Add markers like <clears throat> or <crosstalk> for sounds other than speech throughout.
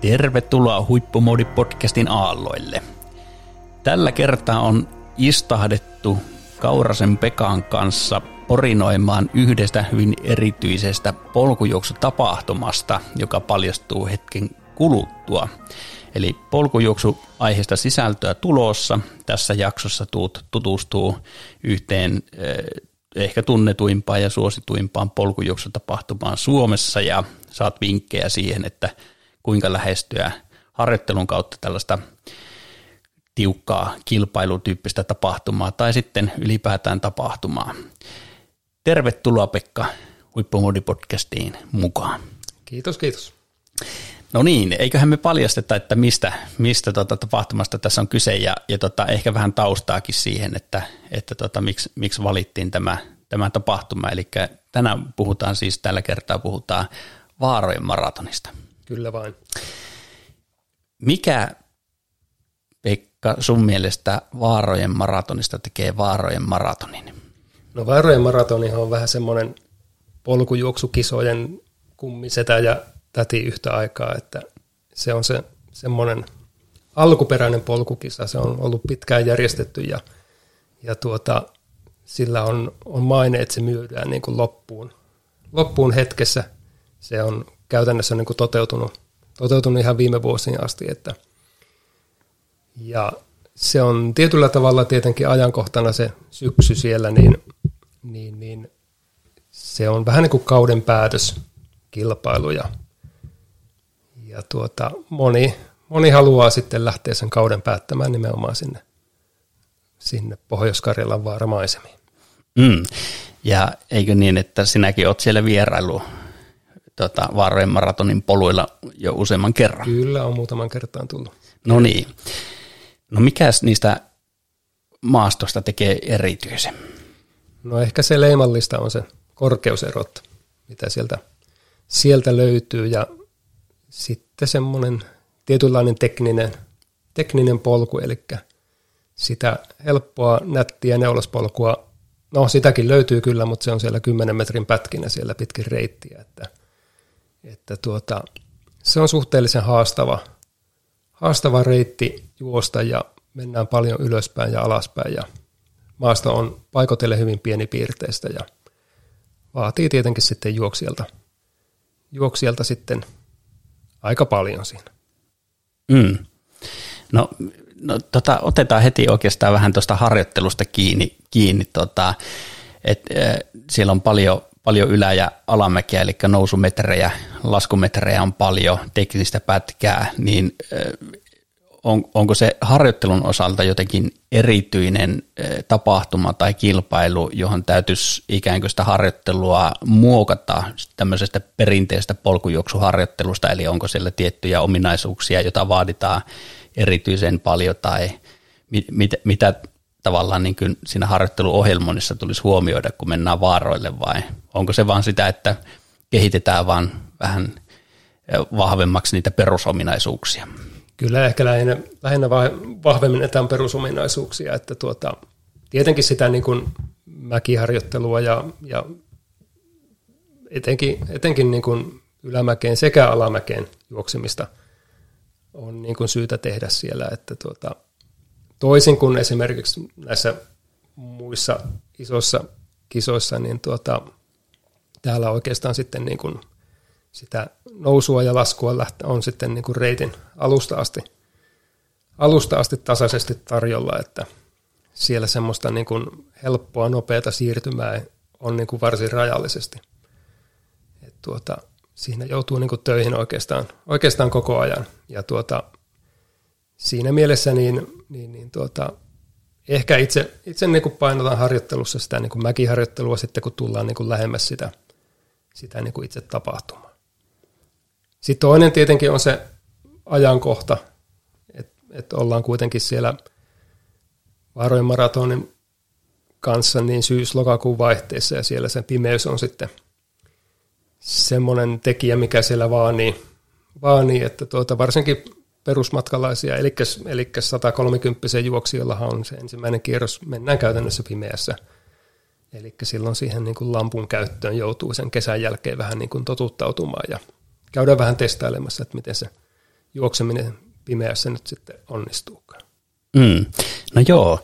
Tervetuloa Huippumoodi-podcastin aalloille. Tällä kertaa on istahdettu Kaurasen Pekan kanssa porinoimaan yhdestä hyvin erityisestä polkujuoksutapahtumasta, joka paljastuu hetken kuluttua. Eli polkujuoksu aiheesta sisältöä tulossa. Tässä jaksossa tuut tutustuu yhteen eh, ehkä tunnetuimpaan ja suosituimpaan polkujuoksutapahtumaan Suomessa ja saat vinkkejä siihen, että kuinka lähestyä harjoittelun kautta tällaista tiukkaa kilpailutyyppistä tapahtumaa tai sitten ylipäätään tapahtumaa. Tervetuloa Pekka Huippumoodi-podcastiin mukaan. Kiitos, kiitos. No niin, eiköhän me paljasteta, että mistä, mistä tota tapahtumasta tässä on kyse ja, ja tota, ehkä vähän taustaakin siihen, että, että tota, miksi, miksi valittiin tämä, tämä tapahtuma. Eli tänään puhutaan siis, tällä kertaa puhutaan Vaarojen maratonista. Kyllä vain. Mikä, Pekka, sun mielestä Vaarojen maratonista tekee Vaarojen maratonin? No Vaarojen maratonihan on vähän semmoinen polkujuoksukisojen kummisetä ja täti yhtä aikaa, että se on se semmoinen alkuperäinen polkukisa, se on ollut pitkään järjestetty ja, ja tuota, sillä on, on maine, että se myydään niin kuin loppuun, loppuun hetkessä. Se on käytännössä niin kuin toteutunut, toteutunut ihan viime vuosiin asti. Että, ja se on tietyllä tavalla tietenkin ajankohtana se syksy siellä, niin, niin, niin se on vähän niin kuin kauden päätöskilpailu ja, ja tuota, moni, moni haluaa sitten lähteä sen kauden päättämään nimenomaan sinne, sinne Pohjois-Karjalan vaaramaisemiin. Mm. Ja eikö niin, että sinäkin olet siellä vierailu tota, Vaarojen maratonin poluilla jo useamman kerran? Kyllä, on muutaman kertaan tullut. No niin. No mikäs niistä maastosta tekee erityisen? No ehkä se leimallista on se korkeuserot, mitä sieltä, sieltä löytyy ja sitten semmoinen tietynlainen tekninen, tekninen polku, eli sitä helppoa, nättiä neulaspolkua, no sitäkin löytyy kyllä, mutta se on siellä 10 metrin pätkinä siellä pitkin reittiä, että, että tuota, se on suhteellisen haastava, haastava reitti juosta ja mennään paljon ylöspäin ja alaspäin ja maasto on paikotelle hyvin pienipiirteistä ja vaatii tietenkin sitten juoksijalta, juoksijalta sitten aika paljon siinä. Mm. No, no tota, otetaan heti oikeastaan vähän tuosta harjoittelusta kiinni, kiinni tota, että äh, siellä on paljon, paljon ylä- ja alamäkiä, eli nousumetrejä, laskumetrejä on paljon, teknistä pätkää, niin on, onko se harjoittelun osalta jotenkin erityinen tapahtuma tai kilpailu, johon täytyisi ikään kuin sitä harjoittelua muokata tämmöisestä perinteistä polkujuoksuharjoittelusta, eli onko siellä tiettyjä ominaisuuksia, joita vaaditaan erityisen paljon, tai mit, mit, mitä tavallaan niin kuin siinä harjoitteluohjelmoinnissa tulisi huomioida, kun mennään vaaroille, vai onko se vaan sitä, että kehitetään vaan vähän vahvemmaksi niitä perusominaisuuksia? Kyllä ehkä lähinnä, lähinnä vahvemmin etän perusominaisuuksia, että tuota, tietenkin sitä niin kuin mäkiharjoittelua ja, ja etenkin, etenkin niin kuin ylämäkeen sekä alamäkeen juoksemista on niin kuin syytä tehdä siellä, että tuota, toisin kuin esimerkiksi näissä muissa isoissa kisoissa, niin tuota, täällä oikeastaan sitten niin kuin – sitä nousua ja laskua on sitten niin kuin reitin alusta asti, alusta asti tasaisesti tarjolla, että siellä semmoista niin kuin helppoa, nopeata siirtymää on niin kuin varsin rajallisesti. Et tuota, siinä joutuu niin kuin töihin oikeastaan, oikeastaan koko ajan. Ja tuota, siinä mielessä niin, niin, niin tuota, ehkä itse, itse niin painotan harjoittelussa sitä niin mäkiharjoittelua sitten, kun tullaan niin lähemmäs sitä, sitä niin itse tapahtumaa. Sitten toinen tietenkin on se ajankohta, että et ollaan kuitenkin siellä varojen maratonin kanssa niin syys-lokakuun vaihteessa ja siellä se pimeys on sitten semmoinen tekijä, mikä siellä vaanii, vaanii että tuota, varsinkin perusmatkalaisia, eli, eli 130 juoksijoillahan on se ensimmäinen kierros, mennään käytännössä pimeässä. Eli silloin siihen niin kuin lampun käyttöön joutuu sen kesän jälkeen vähän niin kuin totuttautumaan ja käydään vähän testailemassa, että miten se juokseminen pimeässä nyt sitten onnistuukaan. Mm. No joo,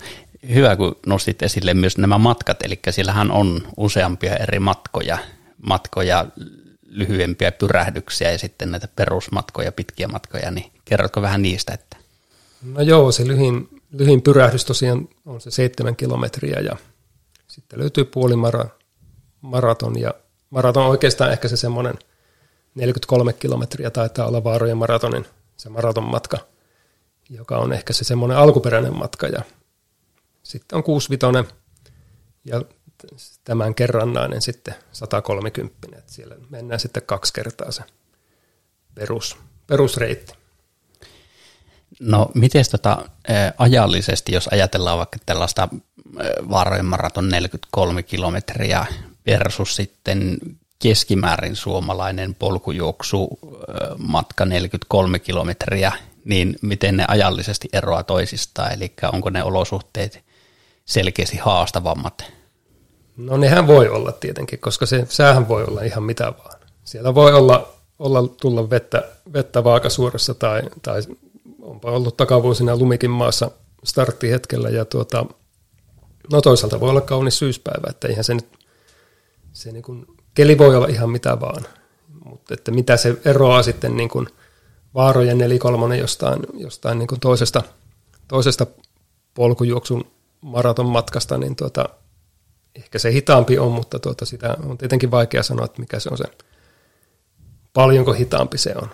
hyvä kun nostit esille myös nämä matkat, eli siellähän on useampia eri matkoja, matkoja lyhyempiä pyrähdyksiä ja sitten näitä perusmatkoja, pitkiä matkoja, niin kerrotko vähän niistä? Että... No joo, se lyhin, lyhin pyrähdys tosiaan on se seitsemän kilometriä ja sitten löytyy puolimaraton ja maraton oikeastaan ehkä se semmoinen 43 kilometriä taitaa olla Vaarojen maratonin se maraton matka, joka on ehkä se semmoinen alkuperäinen matka ja sitten on 65 ja tämän kerrannainen sitten 130, että siellä mennään sitten kaksi kertaa se perus, perusreitti. No miten tota, ajallisesti, jos ajatellaan vaikka tällaista Vaarojen maraton 43 kilometriä versus sitten keskimäärin suomalainen polkujuoksu matka 43 kilometriä, niin miten ne ajallisesti eroaa toisistaan, eli onko ne olosuhteet selkeästi haastavammat? No nehän voi olla tietenkin, koska se säähän voi olla ihan mitä vaan. Siellä voi olla, olla tulla vettä, vettä vaakasuorassa tai, tai onpa ollut takavuosina lumikin maassa starttihetkellä ja tuota, no toisaalta voi olla kaunis syyspäivä, että eihän se nyt, se niin kuin, keli voi olla ihan mitä vaan, mutta että mitä se eroaa sitten niin kuin vaarojen nelikolmonen jostain, jostain niin kuin toisesta, toisesta polkujuoksun maraton matkasta, niin tuota, ehkä se hitaampi on, mutta tuota, sitä on tietenkin vaikea sanoa, että mikä se on se, paljonko hitaampi se on.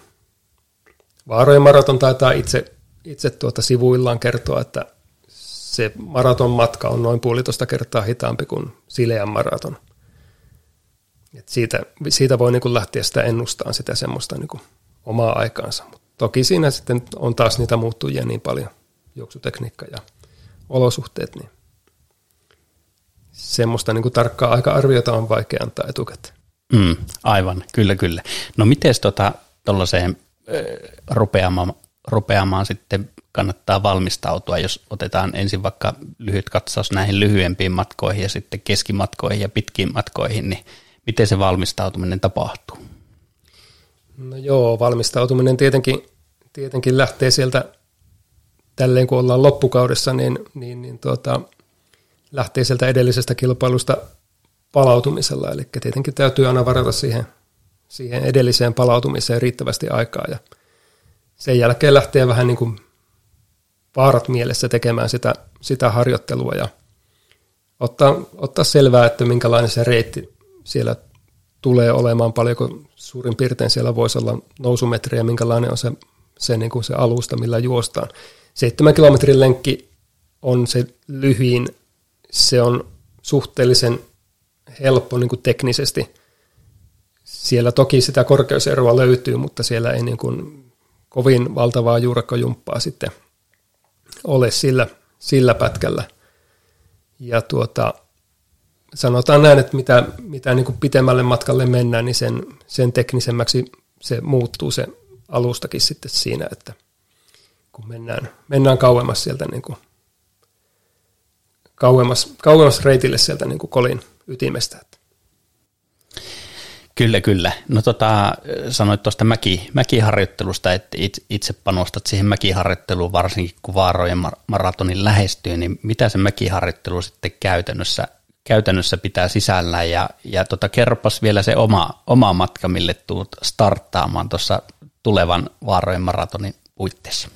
Vaarojen maraton taitaa itse, itse tuota sivuillaan kertoa, että se maraton matka on noin puolitoista kertaa hitaampi kuin Sileän maraton. Et siitä, siitä voi niin lähteä sitä ennustamaan sitä semmoista niin omaa aikaansa. Mut toki siinä sitten on taas niitä muuttujia niin paljon, juoksutekniikka ja olosuhteet, niin semmoista niin tarkkaa aika-arviota on vaikea antaa etukäteen. Mm, aivan, kyllä, kyllä. No miten tota, rupeamaan, rupeamaan sitten kannattaa valmistautua, jos otetaan ensin vaikka lyhyt katsaus näihin lyhyempiin matkoihin ja sitten keskimatkoihin ja pitkiin matkoihin, niin miten se valmistautuminen tapahtuu? No joo, valmistautuminen tietenkin, tietenkin lähtee sieltä tälleen kun ollaan loppukaudessa, niin, niin, niin tuota, lähtee sieltä edellisestä kilpailusta palautumisella. Eli tietenkin täytyy aina varata siihen, siihen edelliseen palautumiseen riittävästi aikaa. Ja sen jälkeen lähtee vähän niin kuin vaarat mielessä tekemään sitä, sitä harjoittelua ja ottaa, ottaa selvää, että minkälainen se reitti siellä tulee olemaan, paljonko suurin piirtein siellä voisi olla nousumetriä, minkälainen on se, se, niin kuin se alusta, millä juostaan. Seitsemän kilometrin lenkki on se lyhyin, se on suhteellisen helppo niin kuin teknisesti. Siellä toki sitä korkeuseroa löytyy, mutta siellä ei niin kuin kovin valtavaa juurakkojumppaa sitten ole sillä, sillä pätkällä. Ja tuota, sanotaan näin, että mitä, mitä niin kuin pitemmälle matkalle mennään, niin sen, sen teknisemmäksi se muuttuu se alustakin sitten siinä, että kun mennään, mennään kauemmas sieltä niin kuin, kauemmas, kauemmas reitille sieltä niin kuin kolin ytimestä. Kyllä, kyllä. No tota, sanoit tuosta mäki, mäkiharjoittelusta, että itse panostat siihen mäkiharjoitteluun, varsinkin kun vaarojen maratonin lähestyy, niin mitä se mäkiharjoittelu sitten käytännössä, käytännössä pitää sisällään, ja, ja tota, kerropas vielä se oma, oma matka, mille tuut starttaamaan tuossa tulevan vaarojen maratonin puitteissa.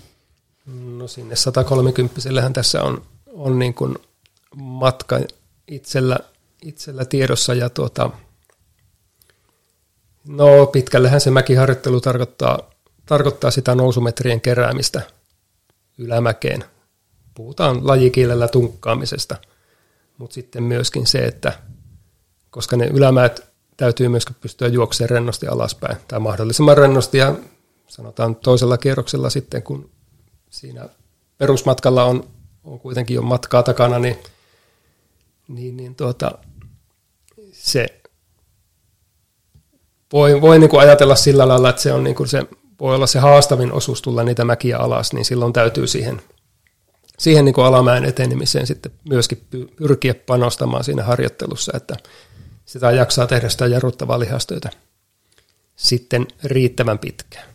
No sinne 130 tässä on, on niin kuin matka itsellä, itsellä tiedossa, ja tuota, No pitkällehän se mäkiharjoittelu tarkoittaa, tarkoittaa sitä nousumetrien keräämistä ylämäkeen. Puhutaan lajikielellä tunkkaamisesta, mutta sitten myöskin se, että koska ne ylämäät täytyy myöskin pystyä juoksemaan rennosti alaspäin, tai mahdollisimman rennosti, ja sanotaan toisella kierroksella sitten, kun siinä perusmatkalla on, on kuitenkin jo matkaa takana, niin, niin, niin tuota, se voi, voi niin kuin ajatella sillä lailla, että se on niin kuin se, voi olla se haastavin osuus tulla niitä mäkiä alas, niin silloin täytyy siihen, siihen niin kuin alamäen etenemiseen sitten myöskin pyrkiä panostamaan siinä harjoittelussa, että sitä jaksaa tehdä sitä jarruttavaa lihastyötä sitten riittävän pitkään.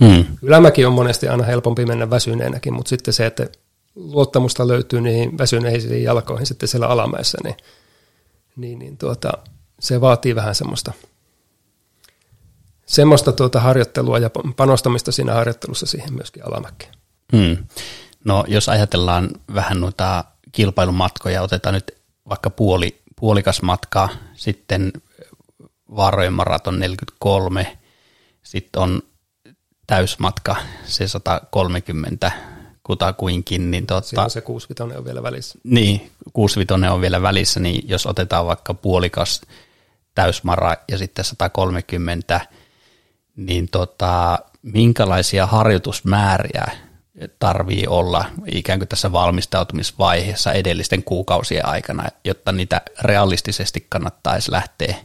Mm. Ylämäki on monesti aina helpompi mennä väsyneenäkin, mutta sitten se, että luottamusta löytyy niihin väsyneisiin jalkoihin sitten siellä alamäessä, niin, niin, niin tuota, se vaatii vähän semmoista, semmoista tuota harjoittelua ja panostamista siinä harjoittelussa siihen myöskin alamäkeen. Mm. No jos ajatellaan vähän noita kilpailumatkoja, otetaan nyt vaikka puoli, puolikas matka, sitten Vaarojen maraton 43, sitten on täysmatka, se 130 kutakuinkin. Niin tota, Siinä se 65 on vielä välissä. Niin, 65 on vielä välissä, niin jos otetaan vaikka puolikas täysmara ja sitten 130, niin tota, minkälaisia harjoitusmääriä tarvii olla ikään kuin tässä valmistautumisvaiheessa edellisten kuukausien aikana, jotta niitä realistisesti kannattaisi lähteä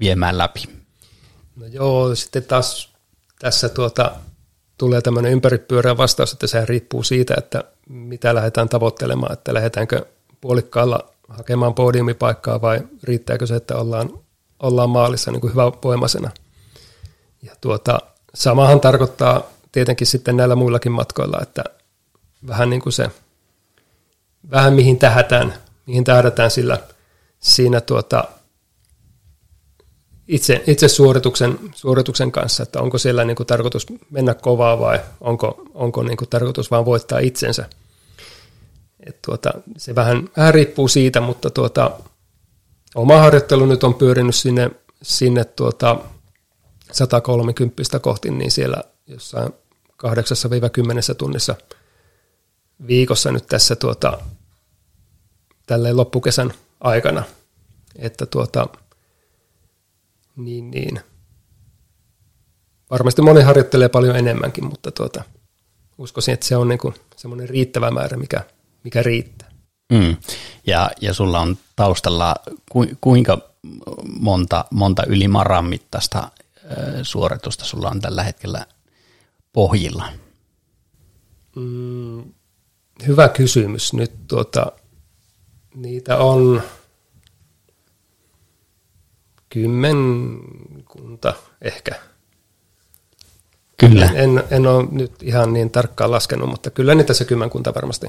viemään läpi? No joo, sitten taas tässä tuota, tulee tämmöinen ympäripyörä vastaus, että se riippuu siitä, että mitä lähdetään tavoittelemaan, että lähdetäänkö puolikkaalla hakemaan podiumipaikkaa vai riittääkö se, että ollaan, ollaan maalissa niin kuin voimasena. Ja tuota, samahan tarkoittaa tietenkin sitten näillä muillakin matkoilla, että vähän niin kuin se, vähän mihin tähdätään, mihin tähdätään sillä siinä tuota, itse, itse suorituksen, suorituksen kanssa, että onko siellä niin kuin tarkoitus mennä kovaa vai onko, onko niin kuin tarkoitus vain voittaa itsensä. Et tuota, se vähän, vähän riippuu siitä, mutta tuota, oma harjoittelu nyt on pyörinyt sinne, sinne tuota 130 kohti, niin siellä jossain 8-10 tunnissa viikossa nyt tässä tuota, tälleen loppukesän aikana. Että tuota, niin, niin. Varmasti moni harjoittelee paljon enemmänkin, mutta tuota, uskoisin, että se on niin semmoinen riittävä määrä, mikä, mikä riittää. Mm. Ja, ja sulla on taustalla ku, kuinka monta, monta yli maran mittaista suoritusta sulla on tällä hetkellä pohjilla? Mm, hyvä kysymys. Nyt tuota, niitä on kymmenkunta ehkä. Kyllä. En, en, ole nyt ihan niin tarkkaan laskenut, mutta kyllä niitä se kymmenkunta varmasti,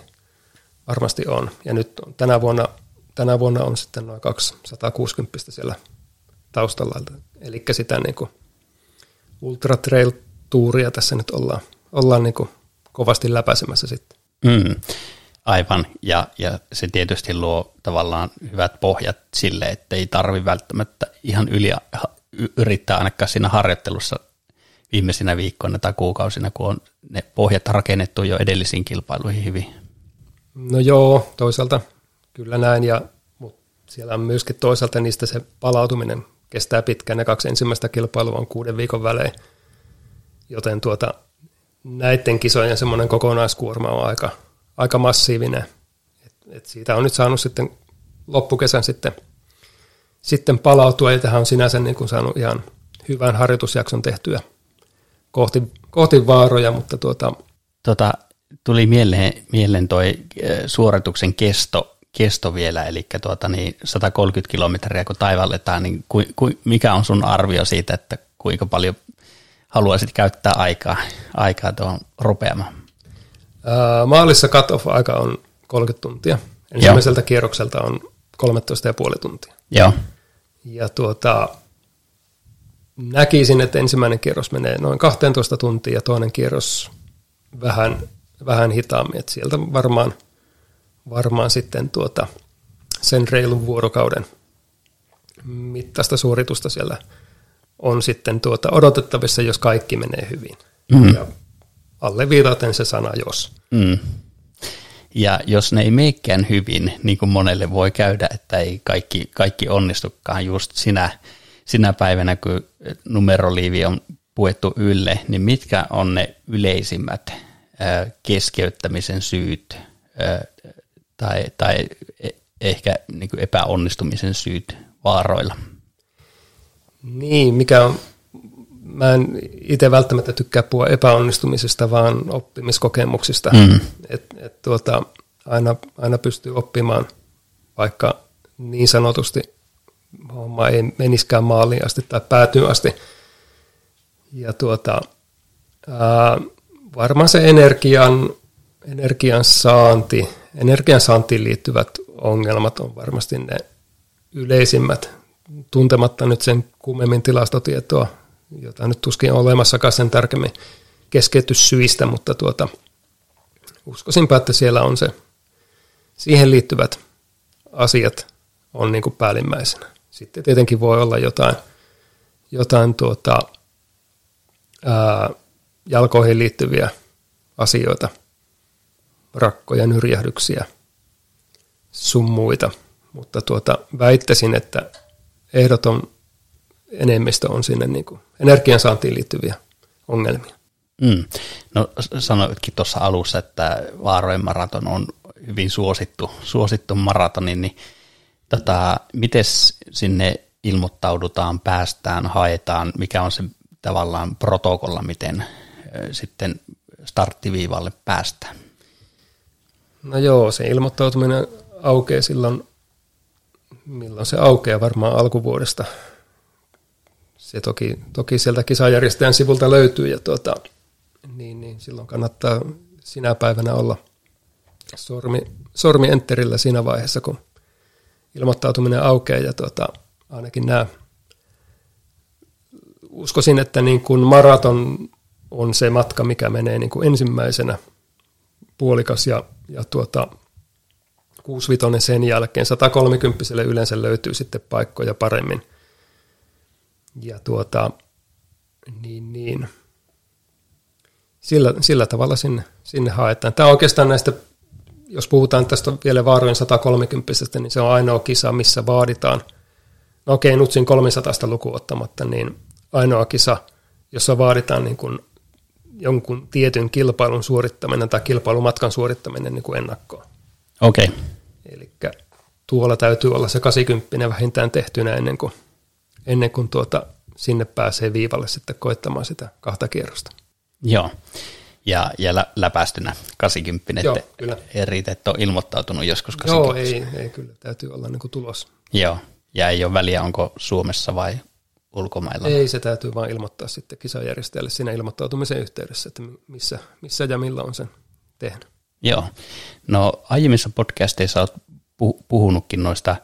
varmasti on. Ja nyt tänä vuonna, tänä vuonna on sitten noin 260 siellä taustalla. Eli sitä niin kuin ultra trail tuuria tässä nyt ollaan, ollaan niin kuin kovasti läpäisemässä sitten. Mm. Aivan, ja, ja se tietysti luo tavallaan hyvät pohjat sille, että ei tarvi välttämättä ihan yli yrittää ainakaan siinä harjoittelussa viimeisinä viikkoina tai kuukausina, kun on ne pohjat rakennettu jo edellisiin kilpailuihin hyvin. No joo, toisaalta kyllä näin, ja, mutta siellä on myöskin toisaalta niistä se palautuminen kestää pitkään, ne kaksi ensimmäistä kilpailua on kuuden viikon välein, joten tuota, näiden kisojen semmoinen kokonaiskuorma on aika, aika massiivinen. Et, et siitä on nyt saanut sitten loppukesän sitten, sitten palautua, ja tähän on sinänsä niin kuin saanut ihan hyvän harjoitusjakson tehtyä kohti, kohti vaaroja, mutta tuota... Tota, tuli mieleen, mieleen toi suorituksen kesto, kesto vielä, eli tuota, niin 130 kilometriä kun taivalletaan, niin ku, ku, mikä on sun arvio siitä, että kuinka paljon haluaisit käyttää aikaa, aikaa tuohon rupeamaan? Maalissa cut-off-aika on 30 tuntia. Ensimmäiseltä Joo. kierrokselta on 13,5 tuntia. Joo. Ja tuota, näkisin, että ensimmäinen kierros menee noin 12 tuntia ja toinen kierros vähän, vähän hitaammin. Että sieltä varmaan, varmaan sitten tuota, sen reilun vuorokauden mittaista suoritusta siellä on sitten tuota odotettavissa, jos kaikki menee hyvin. Mm. Ja alle viitaten se sana jos. Mm. Ja jos ne ei meikään hyvin, niin kuin monelle voi käydä, että ei kaikki, kaikki onnistukaan just sinä, sinä päivänä, kun numeroliivi on puettu ylle, niin mitkä on ne yleisimmät keskeyttämisen syyt tai, tai e, ehkä niin kuin epäonnistumisen syyt vaaroilla? Niin, mikä on mä en itse välttämättä tykkää puhua epäonnistumisesta, vaan oppimiskokemuksista. Mm. Et, et tuota, aina, aina pystyy oppimaan, vaikka niin sanotusti homma ei meniskään maaliin asti tai päätyyn asti. Ja tuota, Ää, varmaan se energian, energian saanti, energian saantiin liittyvät ongelmat on varmasti ne yleisimmät, tuntematta nyt sen kummemmin tilastotietoa, jota nyt tuskin on olemassakaan sen tarkemmin keskeytyssyistä, mutta tuota, uskoisinpa, että siellä on se, siihen liittyvät asiat on niin kuin päällimmäisenä. Sitten tietenkin voi olla jotain, jotain tuota, ää, jalkoihin liittyviä asioita, rakkoja, nyrjähdyksiä, sun muita. Mutta tuota, väittäisin, että ehdoton enemmistö on sinne niin kuin energiansaantiin liittyviä ongelmia. Mm. No sanoitkin tuossa alussa, että Vaarojen maraton on hyvin suosittu, suosittu maratoni, niin tota, miten sinne ilmoittaudutaan, päästään, haetaan, mikä on se tavallaan protokolla, miten sitten starttiviivalle päästään? No joo, se ilmoittautuminen aukeaa silloin, milloin se aukeaa varmaan alkuvuodesta. Se toki, toki sieltä kisajärjestäjän sivulta löytyy ja tuota, niin, niin silloin kannattaa sinä päivänä olla sormi, sormi enterillä siinä vaiheessa, kun ilmoittautuminen aukeaa ja tuota, ainakin nämä uskoisin, että niin kuin maraton on se matka, mikä menee niin kuin ensimmäisenä puolikas ja, ja tuota, 65 sen jälkeen. 130 yleensä löytyy sitten paikkoja paremmin. Ja tuota, niin, niin. Sillä, sillä tavalla sinne, sinne haetaan. Tämä on oikeastaan näistä, jos puhutaan tästä vielä vaarojen 130, niin se on ainoa kisa, missä vaaditaan, no okei, Nutsin 300 lukuun ottamatta, niin ainoa kisa, jossa vaaditaan niin kuin jonkun tietyn kilpailun suorittaminen tai kilpailumatkan suorittaminen niin kuin ennakkoon. Okei. Okay. Eli tuolla täytyy olla se 80 vähintään tehtynä ennen kuin, ennen kuin tuota, sinne pääsee viivalle sitten koittamaan sitä kahta kierrosta. Joo, ja, ja lä- läpäistynä 80, Joo, kyllä. että on ilmoittautunut joskus 80. Joo, ei, ei kyllä, täytyy olla niin kuin tulos. Joo, ja ei ole väliä, onko Suomessa vai ulkomailla? Ei, se täytyy vain ilmoittaa sitten kisajärjestäjälle siinä ilmoittautumisen yhteydessä, että missä, missä ja milloin on sen tehnyt. Joo. No aiemmissa podcasteissa olet puhunutkin noista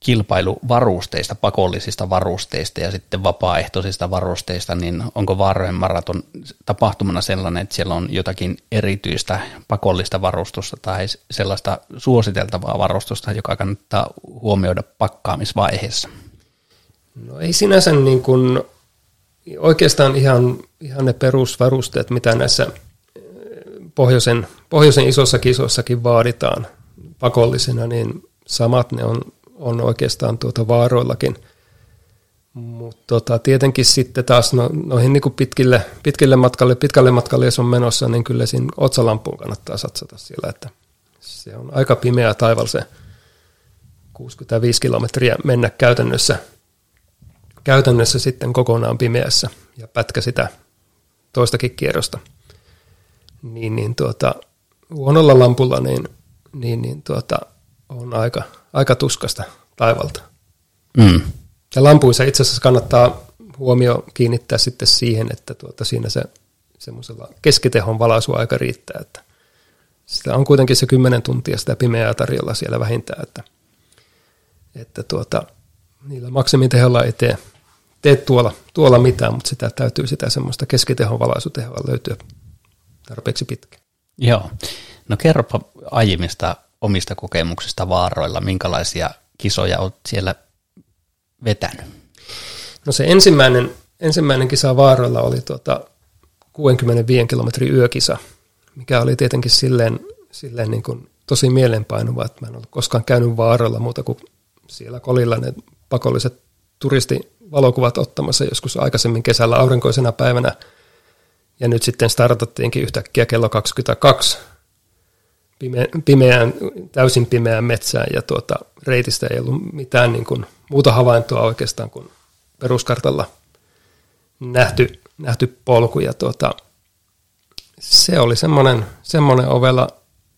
kilpailuvarusteista, pakollisista varusteista ja sitten vapaaehtoisista varusteista, niin onko Vaarojen maraton tapahtumana sellainen, että siellä on jotakin erityistä pakollista varustusta tai sellaista suositeltavaa varustusta, joka kannattaa huomioida pakkaamisvaiheessa? No ei sinänsä niin kuin, oikeastaan ihan, ihan ne perusvarusteet, mitä näissä eh, pohjoisen, pohjoisen isossa kisoissakin vaaditaan pakollisena, niin samat ne on, on oikeastaan tuota vaaroillakin. Mutta tota, tietenkin sitten taas no, noihin niin pitkille, pitkille matkalle, pitkälle matkalle, jos on menossa, niin kyllä siinä otsalampuun kannattaa satsata siellä, että se on aika pimeä taival se 65 kilometriä mennä käytännössä – käytännössä sitten kokonaan pimeässä ja pätkä sitä toistakin kierrosta, niin, niin tuota, huonolla lampulla niin, niin, niin tuota, on aika, aika tuskasta taivalta. Mm. Ja lampuissa itse asiassa kannattaa huomio kiinnittää sitten siihen, että tuota, siinä se semmoisella keskitehon valaisuaika riittää, että sitä on kuitenkin se 10 tuntia sitä pimeää tarjolla siellä vähintään, että, että tuota, niillä maksimiteholla ei tee tee tuolla, tuolla mitään, mutta sitä täytyy sitä semmoista keskitehon valaisutehoa löytyä tarpeeksi pitkä. Joo. No kerropa aiemmista omista kokemuksista vaaroilla, minkälaisia kisoja olet siellä vetänyt? No se ensimmäinen, ensimmäinen kisa vaaroilla oli tuota 65 kilometrin yökisa, mikä oli tietenkin silleen, silleen niin kuin tosi mielenpainuva, että mä en ollut koskaan käynyt vaaroilla muuta kuin siellä kolilla ne pakolliset turisti valokuvat ottamassa joskus aikaisemmin kesällä aurinkoisena päivänä. Ja nyt sitten startattiinkin yhtäkkiä kello 22 pimeään, täysin pimeään metsään ja tuota, reitistä ei ollut mitään niin kuin, muuta havaintoa oikeastaan kuin peruskartalla nähty, nähty polku. Ja tuota, se oli semmoinen, semmoinen ovella,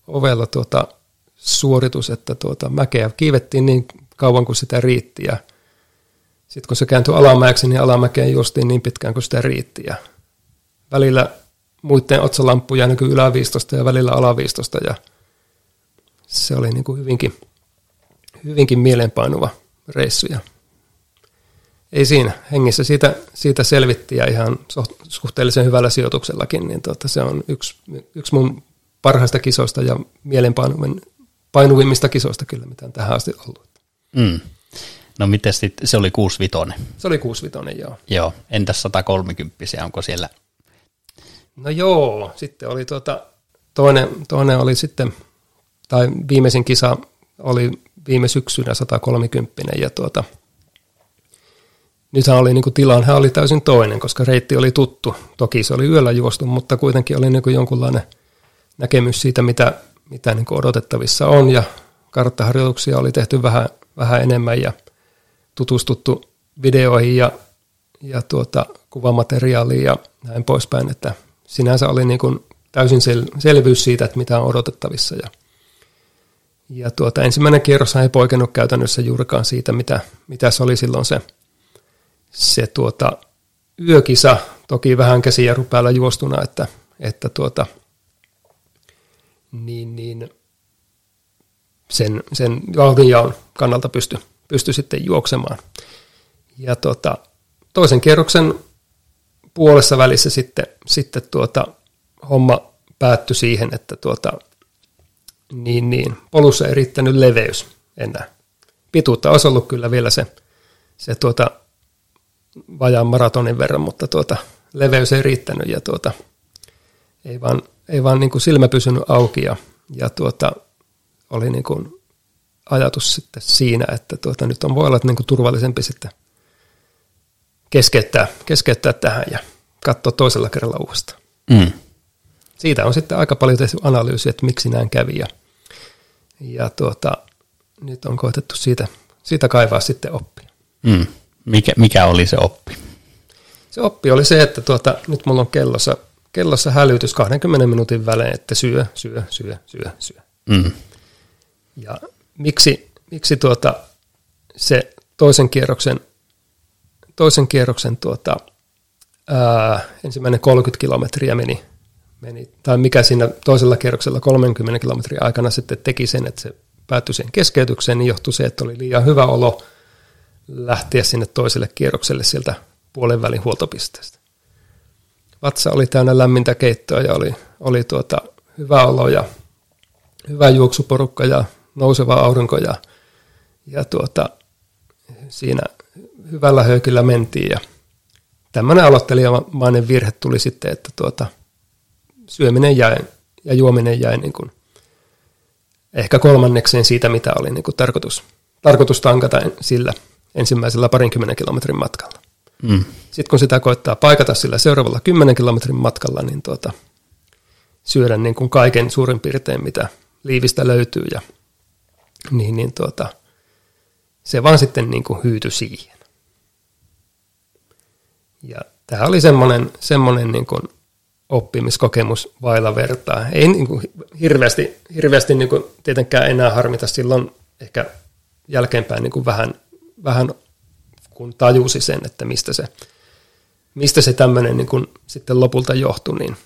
ovella tuota, suoritus, että tuota, mäkeä kiivettiin niin kauan kuin sitä riitti ja – sitten kun se kääntyi alamäeksi, niin alamäkeen justiin niin pitkään kuin sitä riitti. Ja välillä muiden otsalamppuja näkyy yläviistosta ja välillä alaviistosta ja se oli niin kuin hyvinkin, hyvinkin mielenpainuva reissu ja ei siinä hengissä siitä, siitä selvittiin ja ihan suhteellisen hyvällä sijoituksellakin, niin tuota, se on yksi, yksi mun parhaista kisoista ja mielenpainuvimmista kisoista kyllä, mitä on tähän asti ollut. Mm. No miten sitten, se oli 65? Se oli 65, joo. Joo, entäs 130, onko siellä? No joo, sitten oli tuota, toinen, toinen oli sitten, tai viimeisin kisa oli viime syksynä 130 ja tuota, nythän oli niin tilanne hän oli täysin toinen, koska reitti oli tuttu. Toki se oli yöllä juostu, mutta kuitenkin oli niin jonkunlainen näkemys siitä, mitä, mitä niin odotettavissa on ja karttaharjoituksia oli tehty vähän, vähän enemmän ja tutustuttu videoihin ja, ja tuota, kuvamateriaaliin ja näin poispäin, että sinänsä oli niin kuin täysin sel, selvyys siitä, että mitä on odotettavissa ja, ja tuota, ensimmäinen kierros ei poikennut käytännössä juurikaan siitä, mitä, mitä se oli silloin se, se tuota, yökisa, toki vähän käsiä päällä juostuna, että, että tuota, niin, niin sen, sen vauhdinjaon kannalta pysty, pysty sitten juoksemaan. Ja tuota, toisen kierroksen puolessa välissä sitten, sitten tuota, homma päättyi siihen, että tuota, niin, niin, polussa ei riittänyt leveys enää. Pituutta olisi ollut kyllä vielä se, se tuota, vajaan maratonin verran, mutta tuota, leveys ei riittänyt ja tuota, ei vaan, ei vaan niin kuin silmä pysynyt auki ja, ja tuota, oli niin kuin ajatus sitten siinä, että tuota, nyt on voi olla niin kuin turvallisempi sitten keskeyttää, keskeyttää tähän ja katsoa toisella kerralla uudestaan. Mm. Siitä on sitten aika paljon tehty analyysiä, että miksi näin kävi ja, ja tuota, nyt on koetettu siitä, siitä kaivaa sitten oppia. Mm. Mikä, mikä oli se oppi? Se oppi oli se, että tuota, nyt mulla on kellossa, kellossa hälytys 20 minuutin välein, että syö, syö, syö, syö, syö. Mm. Ja miksi, miksi tuota, se toisen kierroksen, toisen kierroksen tuota, ää, ensimmäinen 30 kilometriä meni, meni, tai mikä siinä toisella kierroksella 30 kilometriä aikana sitten teki sen, että se päättyi siihen keskeytykseen, niin johtui se, että oli liian hyvä olo lähteä sinne toiselle kierrokselle sieltä puolen välin huoltopisteestä. Vatsa oli täynnä lämmintä keittoa ja oli, oli tuota, hyvä olo ja hyvä juoksuporukka ja nouseva aurinko ja, ja tuota, siinä hyvällä höykillä mentiin ja tämmöinen aloittelijamainen virhe tuli sitten, että tuota, syöminen jäi ja juominen jäi niin kuin ehkä kolmannekseen siitä, mitä oli niin kuin tarkoitus, tarkoitus tankata sillä ensimmäisellä parinkymmenen kilometrin matkalla. Mm. Sitten kun sitä koittaa paikata sillä seuraavalla kymmenen kilometrin matkalla, niin tuota, syödä niin kuin kaiken suurin piirtein, mitä liivistä löytyy ja niin, niin tuota, se vaan sitten niin kuin hyytyi siihen. Ja tämä oli semmoinen, semmoinen niin kuin oppimiskokemus vailla vertaa. Ei niin kuin hirveästi, hirveästi niin kuin tietenkään enää harmita silloin ehkä jälkeenpäin niin kuin vähän, vähän kun tajusi sen, että mistä se, mistä se tämmöinen niin kuin sitten lopulta johtui. Niin.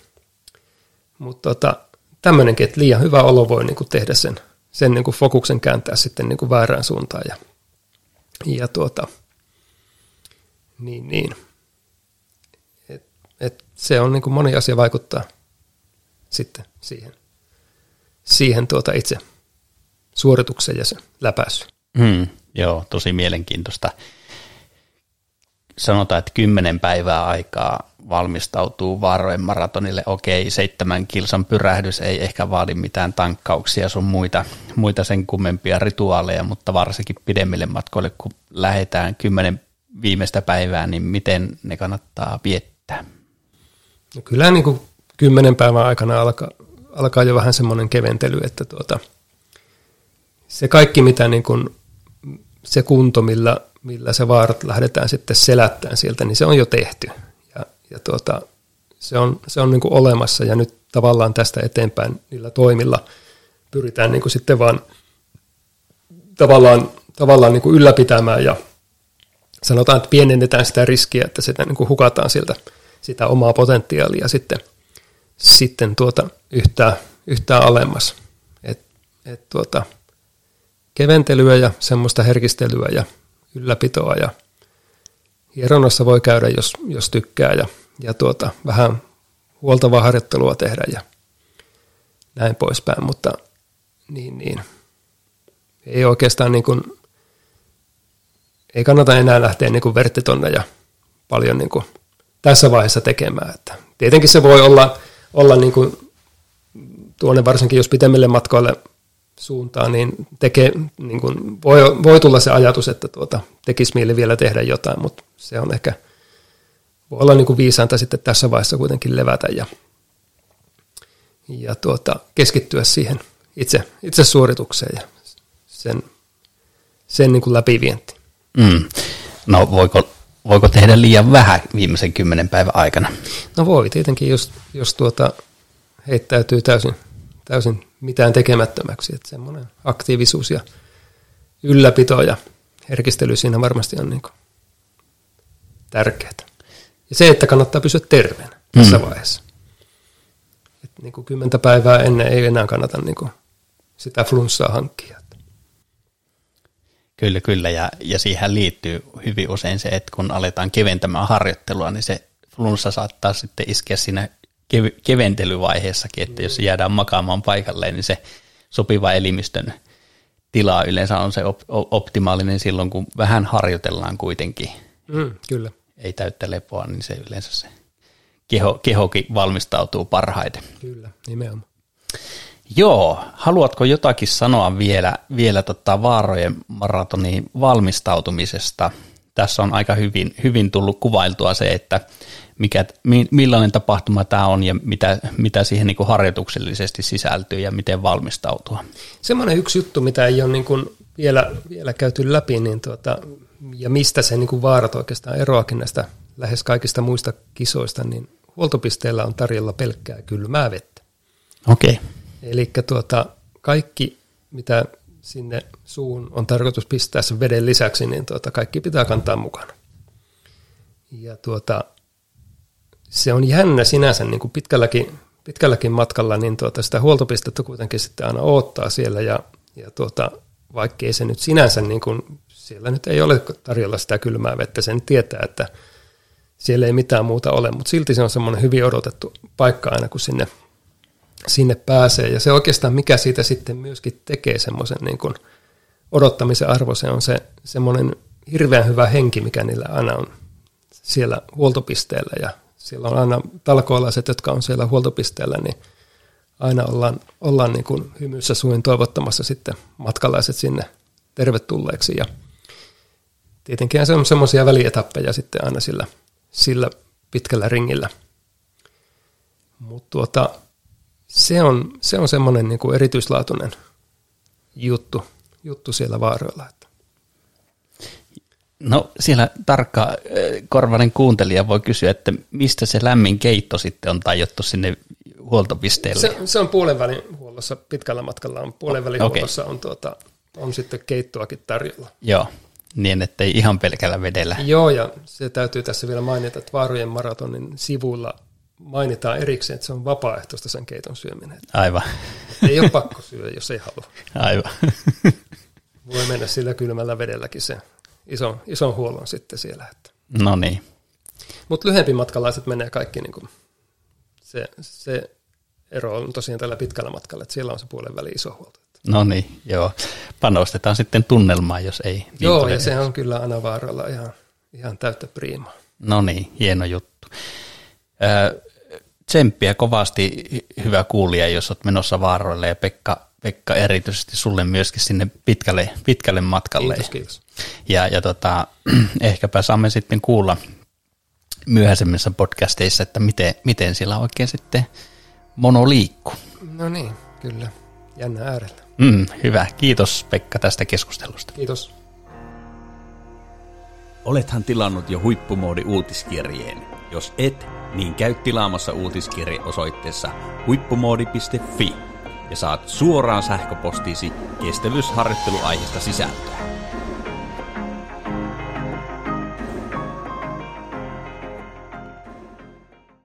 Mutta tota, tämmöinenkin, että liian hyvä olo voi niin kuin tehdä sen, sen niin kuin fokuksen kääntää sitten niin kuin väärään suuntaan. Ja, ja tuota, niin, niin. Et, et se on niin kuin moni asia vaikuttaa sitten siihen, siihen tuota itse suoritukseen ja se läpäisy. Hmm, joo, tosi mielenkiintoista. Sanotaan, että kymmenen päivää aikaa valmistautuu Vaarojen maratonille. Okei, seitsemän kilsan pyrähdys ei ehkä vaadi mitään tankkauksia sun muita, muita sen kummempia rituaaleja, mutta varsinkin pidemmille matkoille, kun lähdetään kymmenen viimeistä päivää, niin miten ne kannattaa viettää? No kyllä niin kuin kymmenen päivän aikana alkaa, alkaa jo vähän semmoinen keventely, että tuota, se kaikki, mitä niin kuin, se kunto, millä, millä se vaarat lähdetään sitten selättämään sieltä, niin se on jo tehty ja tuota, se on, se on niin kuin olemassa ja nyt tavallaan tästä eteenpäin niillä toimilla pyritään niin kuin sitten vaan tavallaan, tavallaan niin kuin ylläpitämään ja sanotaan, että pienennetään sitä riskiä, että sitä niin kuin hukataan sieltä, sitä omaa potentiaalia sitten, sitten tuota yhtään, yhtään alemmas. Et, et tuota, keventelyä ja semmoista herkistelyä ja ylläpitoa ja hieronnassa voi käydä, jos, jos tykkää ja, ja tuota, vähän huoltavaa harjoittelua tehdä ja näin poispäin, mutta niin, niin. ei oikeastaan niin kuin, ei kannata enää lähteä niin kuin verttitonne ja paljon niin kuin tässä vaiheessa tekemään. Että tietenkin se voi olla, olla niin kuin tuonne varsinkin, jos pitemmille matkoille suuntaan, niin, tekee, niin kuin voi, voi tulla se ajatus, että tuota, tekisi mieli vielä tehdä jotain, mutta se on ehkä, voi olla niin kuin viisainta sitten tässä vaiheessa kuitenkin levätä ja, ja tuota, keskittyä siihen itse, itse suoritukseen ja sen, sen niin kuin läpivientiin. Mm. No voiko, voiko tehdä liian vähän viimeisen kymmenen päivän aikana? No voi tietenkin, jos, jos tuota, heittäytyy täysin, täysin mitään tekemättömäksi. Että semmoinen aktiivisuus ja ylläpito ja herkistely siinä varmasti on niin tärkeää. Ja se, että kannattaa pysyä terveenä tässä mm. vaiheessa. että niin kuin kymmentä päivää ennen ei enää kannata niin kuin sitä flunssaa hankkia. Kyllä, kyllä. Ja, ja siihen liittyy hyvin usein se, että kun aletaan keventämään harjoittelua, niin se flunssa saattaa sitten iskeä siinä keventelyvaiheessakin, että jos jäädään makaamaan paikalleen, niin se sopiva elimistön tila yleensä on se op- optimaalinen silloin, kun vähän harjoitellaan kuitenkin. Mm, kyllä. Ei täyttä lepoa, niin se yleensä se keho, kehokin valmistautuu parhaiten. Kyllä, nimenomaan. Joo, haluatko jotakin sanoa vielä, vielä tota Vaarojen maratoniin valmistautumisesta? Tässä on aika hyvin, hyvin tullut kuvailtua se, että mikä, millainen tapahtuma tämä on ja mitä, mitä siihen niin kuin harjoituksellisesti sisältyy ja miten valmistautua. Semmoinen yksi juttu, mitä ei ole niin kuin vielä, vielä käyty läpi, niin tuota, ja mistä se niin kuin vaarat oikeastaan eroakin näistä lähes kaikista muista kisoista, niin huoltopisteellä on tarjolla pelkkää kylmää vettä. Okei. Okay. Eli tuota, kaikki, mitä sinne suun on tarkoitus pistää sen veden lisäksi, niin tuota, kaikki pitää kantaa mukana. Ja tuota, se on jännä sinänsä niin kuin pitkälläkin, pitkälläkin matkalla, niin tuota, sitä huoltopistettä kuitenkin sitten aina odottaa siellä ja, ja tuota, vaikkei se nyt sinänsä, niin kuin, siellä nyt ei ole tarjolla sitä kylmää vettä, sen tietää, että siellä ei mitään muuta ole, mutta silti se on semmoinen hyvin odotettu paikka aina, kun sinne, sinne pääsee. Ja se oikeastaan, mikä siitä sitten myöskin tekee semmoisen niin kuin odottamisen arvo, se on se semmoinen hirveän hyvä henki, mikä niillä aina on siellä huoltopisteellä ja siellä on aina talkoilaiset, jotka on siellä huoltopisteellä, niin aina ollaan, ollaan niin kuin hymyssä suin toivottamassa sitten matkalaiset sinne tervetulleeksi. Ja tietenkin se on semmoisia välietappeja sitten aina sillä, sillä pitkällä ringillä. Mutta tuota, se on, se on semmoinen niin kuin erityislaatuinen juttu, juttu siellä vaaroilla. Että No siellä tarkka korvainen kuuntelija voi kysyä, että mistä se lämmin keitto sitten on tajottu sinne huoltopisteelle? Se, se on puolen välin huollossa, pitkällä matkalla on puolen välin okay. huollossa on, tuota, on sitten keittoakin tarjolla. Joo, niin ettei ihan pelkällä vedellä. Joo, ja se täytyy tässä vielä mainita, että Vaarojen maratonin sivulla mainitaan erikseen, että se on vapaaehtoista sen keiton syöminen. Aivan. Ei ole pakko syödä, jos ei halua. Aivan. Voi mennä sillä kylmällä vedelläkin se ison, ison huollon sitten siellä. No niin. Mutta lyhempi matkalaiset menee kaikki, niin kuin, se, se ero on tosiaan tällä pitkällä matkalla, että siellä on se puolen väli iso huolto. No niin, joo. Panostetaan sitten tunnelmaan, jos ei. Niin joo, ja se on kyllä aina vaaralla ihan, ihan täyttä priimaa. No niin, hieno juttu. Ö, tsemppiä kovasti, hyvä kuulija, jos olet menossa vaaroille ja Pekka Pekka erityisesti sulle myöskin sinne pitkälle, pitkälle matkalle. Kiitos, kiitos. Ja, ja tota, <clears throat> ehkäpä saamme sitten kuulla myöhäisemmissä podcasteissa, että miten, miten siellä oikein sitten mono liikkuu. No niin, kyllä. Jännä äärellä. Mm, hyvä. Kiitos Pekka tästä keskustelusta. Kiitos. Olethan tilannut jo huippumoodi uutiskirjeen. Jos et, niin käy tilaamassa uutiskirje osoitteessa huippumoodi.fi ja saat suoraan sähköpostiisi kestävyysharjoitteluaiheesta sisältöä.